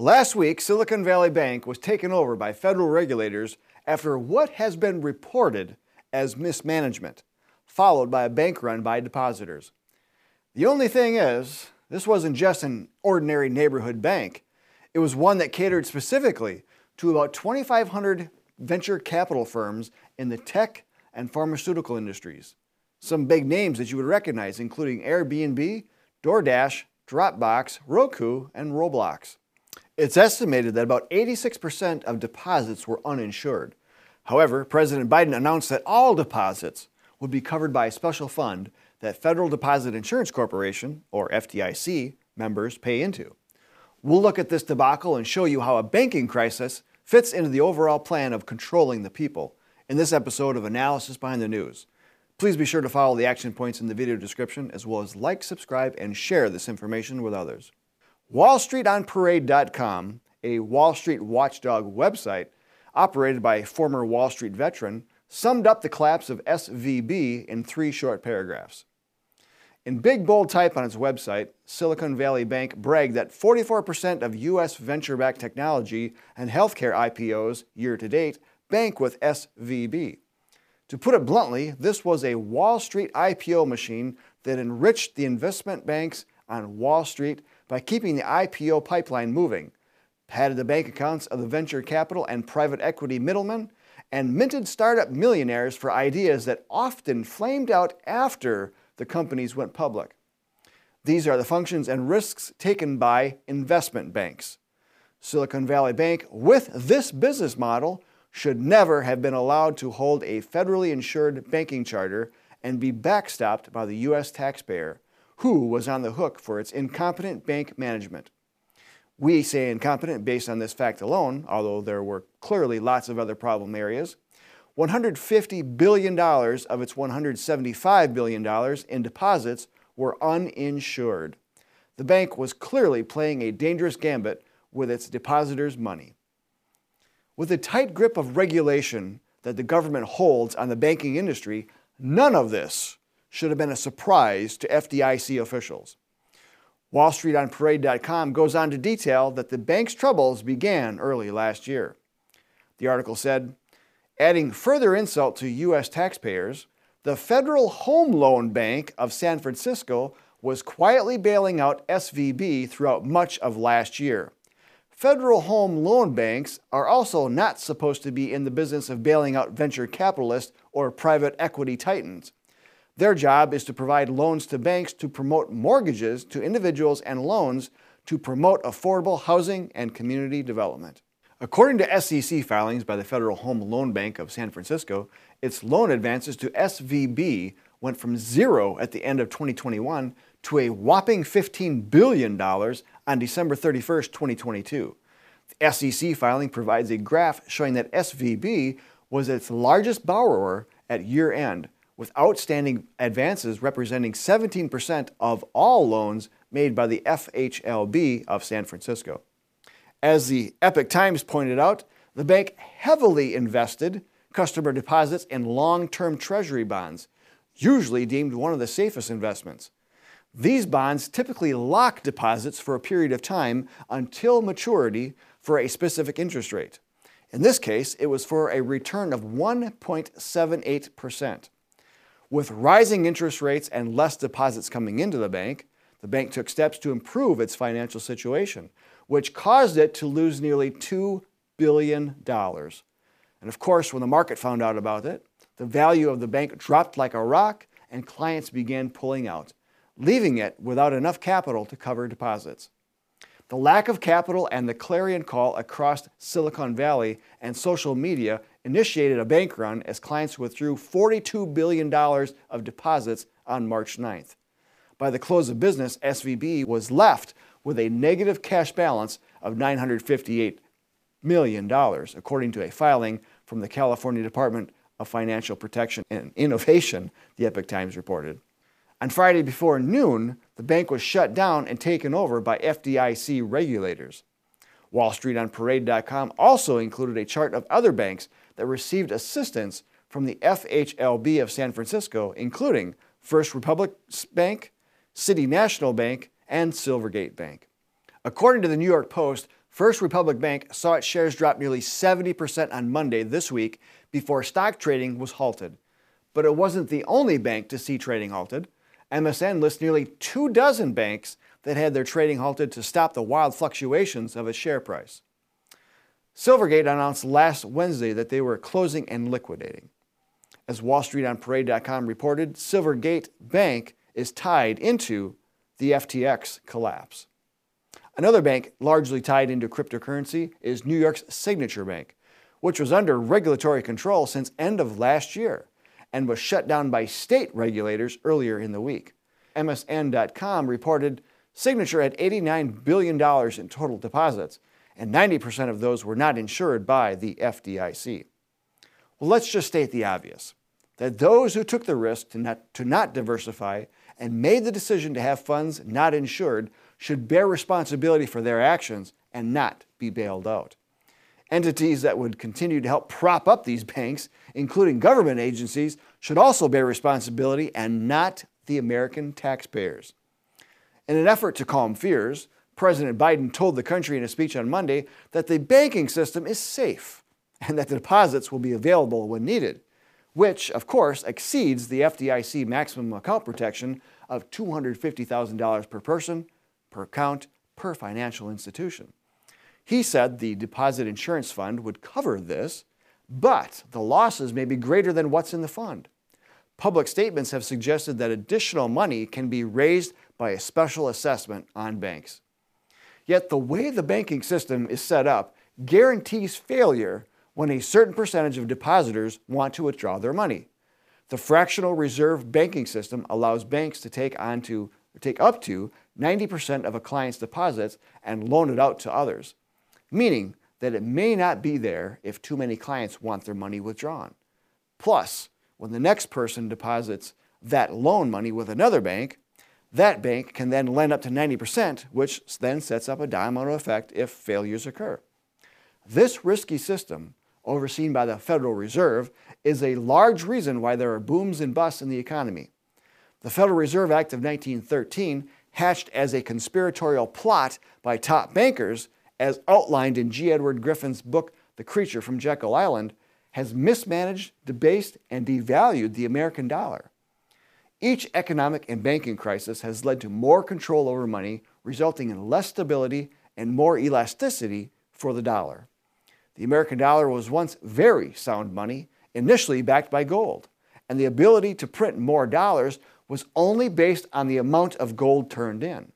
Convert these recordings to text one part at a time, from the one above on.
Last week, Silicon Valley Bank was taken over by federal regulators after what has been reported as mismanagement, followed by a bank run by depositors. The only thing is, this wasn't just an ordinary neighborhood bank. It was one that catered specifically to about 2,500 venture capital firms in the tech and pharmaceutical industries. Some big names that you would recognize, including Airbnb, DoorDash, Dropbox, Roku, and Roblox. It's estimated that about 86% of deposits were uninsured. However, President Biden announced that all deposits would be covered by a special fund that Federal Deposit Insurance Corporation, or FDIC, members pay into. We'll look at this debacle and show you how a banking crisis fits into the overall plan of controlling the people in this episode of Analysis Behind the News. Please be sure to follow the action points in the video description as well as like, subscribe, and share this information with others. WallStreetOnParade.com, a Wall Street watchdog website operated by a former Wall Street veteran, summed up the collapse of SVB in three short paragraphs. In big bold type on its website, Silicon Valley Bank bragged that 44% of U.S. venture backed technology and healthcare IPOs year to date bank with SVB. To put it bluntly, this was a Wall Street IPO machine that enriched the investment banks on Wall Street by keeping the IPO pipeline moving, padded the bank accounts of the venture capital and private equity middlemen, and minted startup millionaires for ideas that often flamed out after the companies went public. These are the functions and risks taken by investment banks. Silicon Valley Bank, with this business model, should never have been allowed to hold a federally insured banking charter and be backstopped by the U.S. taxpayer, who was on the hook for its incompetent bank management. We say incompetent based on this fact alone, although there were clearly lots of other problem areas. $150 billion of its $175 billion in deposits were uninsured. The bank was clearly playing a dangerous gambit with its depositors' money. With the tight grip of regulation that the government holds on the banking industry, none of this should have been a surprise to FDIC officials. WallStreetOnParade.com goes on to detail that the bank's troubles began early last year. The article said, adding further insult to U.S. taxpayers, the Federal Home Loan Bank of San Francisco was quietly bailing out SVB throughout much of last year. Federal home loan banks are also not supposed to be in the business of bailing out venture capitalists or private equity titans. Their job is to provide loans to banks to promote mortgages to individuals and loans to promote affordable housing and community development. According to SEC filings by the Federal Home Loan Bank of San Francisco, its loan advances to SVB went from zero at the end of 2021 to a whopping $15 billion on December 31, 2022. The SEC filing provides a graph showing that SVB was its largest borrower at year end, with outstanding advances representing 17% of all loans made by the FHLB of San Francisco. As the Epoch Times pointed out, the bank heavily invested customer deposits in long term treasury bonds, usually deemed one of the safest investments. These bonds typically lock deposits for a period of time until maturity for a specific interest rate. In this case, it was for a return of 1.78%. With rising interest rates and less deposits coming into the bank, the bank took steps to improve its financial situation, which caused it to lose nearly $2 billion. And of course, when the market found out about it, the value of the bank dropped like a rock and clients began pulling out, leaving it without enough capital to cover deposits. The lack of capital and the clarion call across Silicon Valley and social media initiated a bank run as clients withdrew $42 billion of deposits on March 9th. By the close of business, SVB was left with a negative cash balance of $958 million, according to a filing from the California Department of Financial Protection and Innovation, the Epoch Times reported. On Friday before noon, the bank was shut down and taken over by FDIC regulators. Wall Street on Parade.com also included a chart of other banks that received assistance from the FHLB of San Francisco, including First Republic Bank, City National Bank, and Silvergate Bank. According to the New York Post, First Republic Bank saw its shares drop nearly 70% on Monday this week before stock trading was halted. But it wasn't the only bank to see trading halted. MSN lists nearly two dozen banks that had their trading halted to stop the wild fluctuations of its share price. Silvergate announced last Wednesday that they were closing and liquidating. As WallStreetOnParade.com reported, Silvergate Bank is tied into the FTX collapse. Another bank largely tied into cryptocurrency is New York's Signature Bank, which was under regulatory control since end of last year and was shut down by state regulators earlier in the week. MSN.com reported Signature had $89 billion in total deposits, and 90% of those were not insured by the FDIC. Well, let's just state the obvious that those who took the risk to not, to not diversify and made the decision to have funds not insured should bear responsibility for their actions and not be bailed out. Entities that would continue to help prop up these banks, including government agencies, should also bear responsibility and not the American taxpayers. In an effort to calm fears, President Biden told the country in a speech on Monday that the banking system is safe and that the deposits will be available when needed, which, of course, exceeds the FDIC maximum account protection of $250,000 per person, per account, per financial institution. He said the deposit insurance fund would cover this, but the losses may be greater than what's in the fund. Public statements have suggested that additional money can be raised by a special assessment on banks. Yet the way the banking system is set up guarantees failure when a certain percentage of depositors want to withdraw their money. The fractional reserve banking system allows banks to take, on to, take up to 90% of a client's deposits and loan it out to others, meaning that it may not be there if too many clients want their money withdrawn. Plus, when the next person deposits that loan money with another bank, that bank can then lend up to 90%, which then sets up a domino effect if failures occur. This risky system, overseen by the Federal Reserve, is a large reason why there are booms and busts in the economy. The Federal Reserve Act of 1913, hatched as a conspiratorial plot by top bankers, as outlined in G. Edward Griffin's book, The Creature from Jekyll Island, has mismanaged, debased, and devalued the American dollar. Each economic and banking crisis has led to more control over money, resulting in less stability and more elasticity for the dollar. The American dollar was once very sound money, initially backed by gold, and the ability to print more dollars was only based on the amount of gold turned in.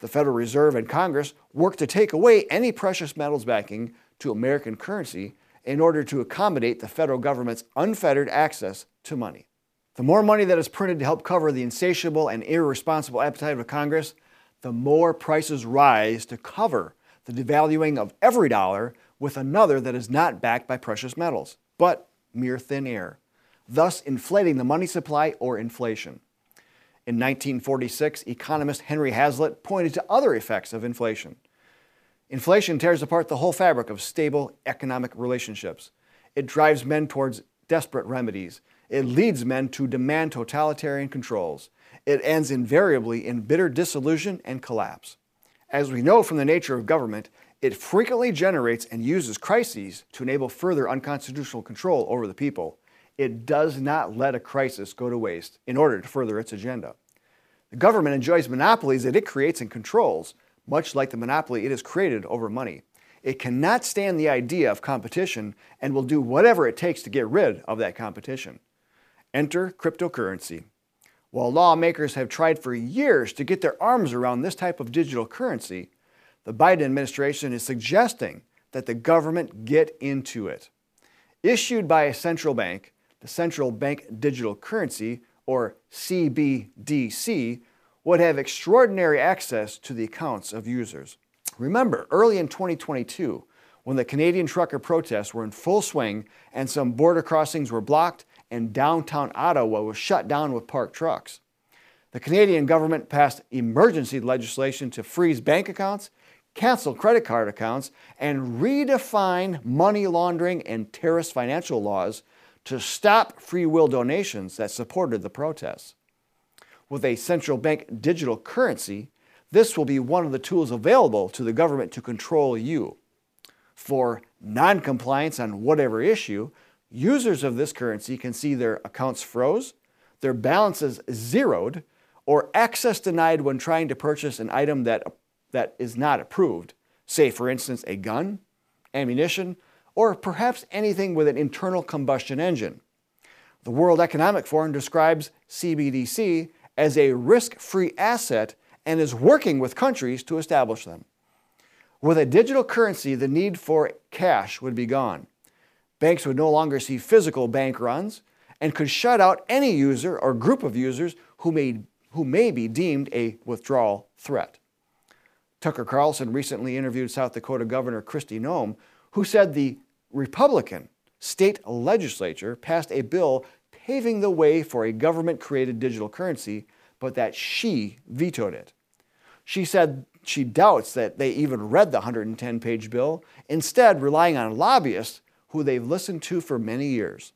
The Federal Reserve and Congress worked to take away any precious metals backing to American currency in order to accommodate the federal government's unfettered access to money. The more money that is printed to help cover the insatiable and irresponsible appetite of Congress, the more prices rise to cover the devaluing of every dollar with another that is not backed by precious metals, but mere thin air, thus inflating the money supply or inflation. In 1946, economist Henry Hazlitt pointed to other effects of inflation. Inflation tears apart the whole fabric of stable economic relationships. It drives men towards desperate remedies. It leads men to demand totalitarian controls. It ends invariably in bitter disillusion and collapse. As we know from the nature of government, it frequently generates and uses crises to enable further unconstitutional control over the people. It does not let a crisis go to waste in order to further its agenda. The government enjoys monopolies that it creates and controls, much like the monopoly it has created over money. It cannot stand the idea of competition and will do whatever it takes to get rid of that competition. Enter cryptocurrency. While lawmakers have tried for years to get their arms around this type of digital currency, the Biden administration is suggesting that the government get into it. Issued by a central bank, the Central Bank Digital Currency, or CBDC, would have extraordinary access to the accounts of users. Remember, early in 2022, when the Canadian trucker protests were in full swing and some border crossings were blocked and downtown Ottawa was shut down with parked trucks. The Canadian government passed emergency legislation to freeze bank accounts, cancel credit card accounts, and redefine money laundering and terrorist financial laws to stop free will donations that supported the protests with a central bank digital currency, this will be one of the tools available to the government to control you. For noncompliance on whatever issue, users of this currency can see their accounts froze, their balances zeroed, or access denied when trying to purchase an item that, that is not approved, say, for instance, a gun, ammunition, or perhaps anything with an internal combustion engine. The World Economic Forum describes CBDC as a risk free asset and is working with countries to establish them. With a digital currency, the need for cash would be gone. Banks would no longer see physical bank runs and could shut out any user or group of users who may, who may be deemed a withdrawal threat. Tucker Carlson recently interviewed South Dakota Governor Kristi Noem, who said the Republican state legislature passed a bill paving the way for a government created digital currency, but that she vetoed it. She said she doubts that they even read the 110 page bill, instead, relying on lobbyists who they've listened to for many years.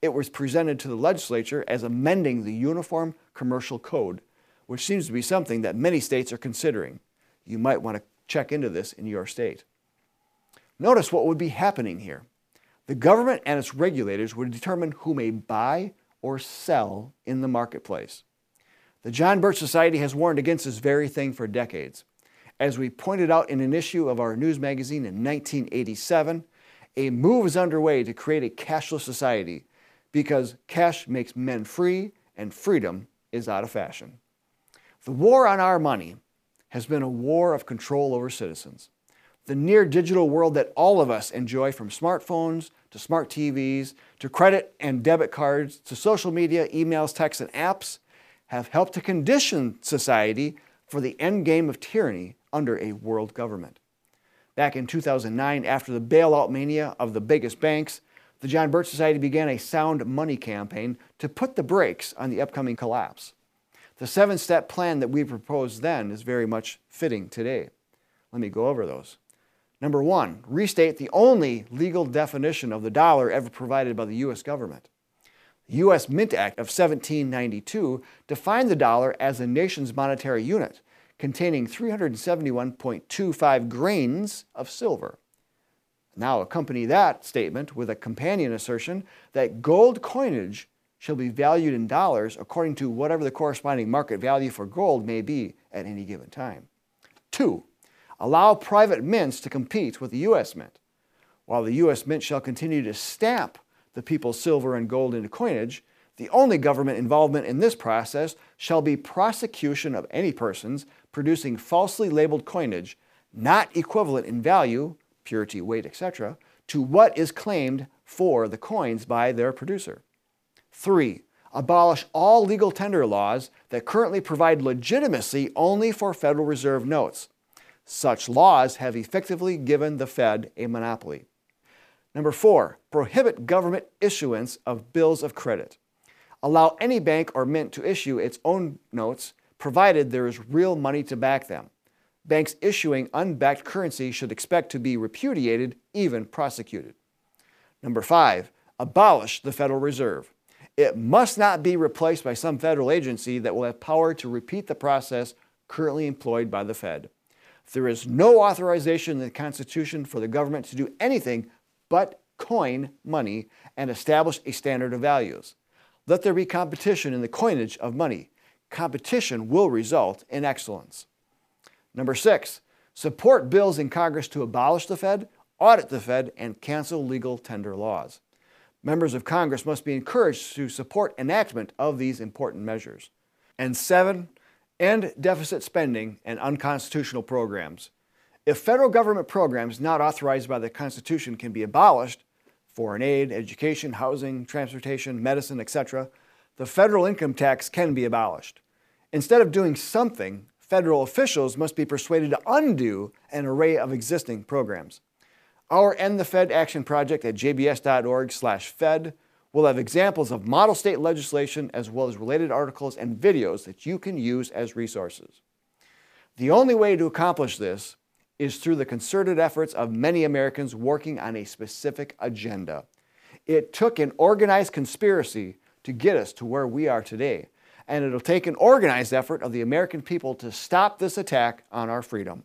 It was presented to the legislature as amending the Uniform Commercial Code, which seems to be something that many states are considering. You might want to check into this in your state. Notice what would be happening here. The government and its regulators would determine who may buy or sell in the marketplace. The John Birch Society has warned against this very thing for decades. As we pointed out in an issue of our news magazine in 1987, a move is underway to create a cashless society because cash makes men free and freedom is out of fashion. The war on our money has been a war of control over citizens the near digital world that all of us enjoy from smartphones to smart TVs to credit and debit cards to social media, emails, texts, and apps have helped to condition society for the end game of tyranny under a world government. Back in 2009, after the bailout mania of the biggest banks, the John Birch Society began a sound money campaign to put the brakes on the upcoming collapse. The seven step plan that we proposed then is very much fitting today. Let me go over those. Number one, restate the only legal definition of the dollar ever provided by the U.S. government. The U.S. Mint Act of 1792 defined the dollar as a nation's monetary unit, containing 371.25 grains of silver. Now, accompany that statement with a companion assertion that gold coinage shall be valued in dollars according to whatever the corresponding market value for gold may be at any given time. Two, allow private mints to compete with the U.S. Mint. While the U.S. Mint shall continue to stamp the people's silver and gold into coinage, the only government involvement in this process shall be prosecution of any persons producing falsely labeled coinage not equivalent in value, purity, weight, etc., to what is claimed for the coins by their producer. 3. Abolish all legal tender laws that currently provide legitimacy only for Federal Reserve notes. Such laws have effectively given the Fed a monopoly. Number four, prohibit government issuance of bills of credit. Allow any bank or mint to issue its own notes, provided there is real money to back them. Banks issuing unbacked currency should expect to be repudiated, even prosecuted. Number five, abolish the Federal Reserve. It must not be replaced by some federal agency that will have power to repeat the process currently employed by the Fed. There is no authorization in the Constitution for the government to do anything but coin money and establish a standard of values. Let there be competition in the coinage of money. Competition will result in excellence. Number six, support bills in Congress to abolish the Fed, audit the Fed, and cancel legal tender laws. Members of Congress must be encouraged to support enactment of these important measures. And seven, end deficit spending and unconstitutional programs. If federal government programs not authorized by the Constitution can be abolished, foreign aid, education, housing, transportation, medicine, etc., the federal income tax can be abolished. Instead of doing something, federal officials must be persuaded to undo an array of existing programs. Our End the Fed Action Project at jbs.org/fed We'll have examples of model state legislation as well as related articles and videos that you can use as resources. The only way to accomplish this is through the concerted efforts of many Americans working on a specific agenda. It took an organized conspiracy to get us to where we are today, and it'll take an organized effort of the American people to stop this attack on our freedom.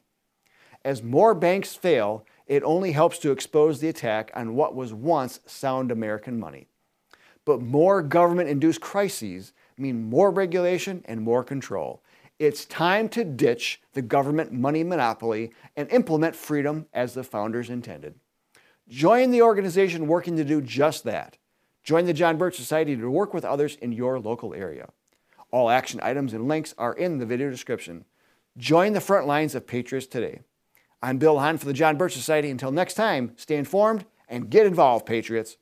As more banks fail, it only helps to expose the attack on what was once sound American money. But more government induced crises mean more regulation and more control. It's time to ditch the government money monopoly and implement freedom as the founders intended. Join the organization working to do just that. Join the John Birch Society to work with others in your local area. All action items and links are in the video description. Join the front lines of Patriots today. I'm Bill Hahn for the John Birch Society. Until next time, stay informed and get involved, Patriots.